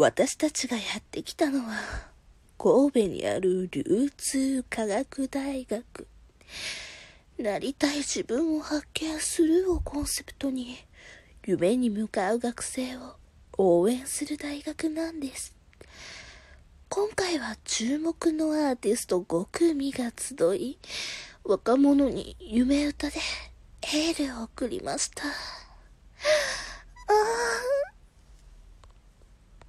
私たちがやってきたのは、神戸にある流通科学大学。なりたい自分を発見するをコンセプトに、夢に向かう学生を応援する大学なんです。今回は注目のアーティスト5組が集い、若者に夢歌でエールを送りました。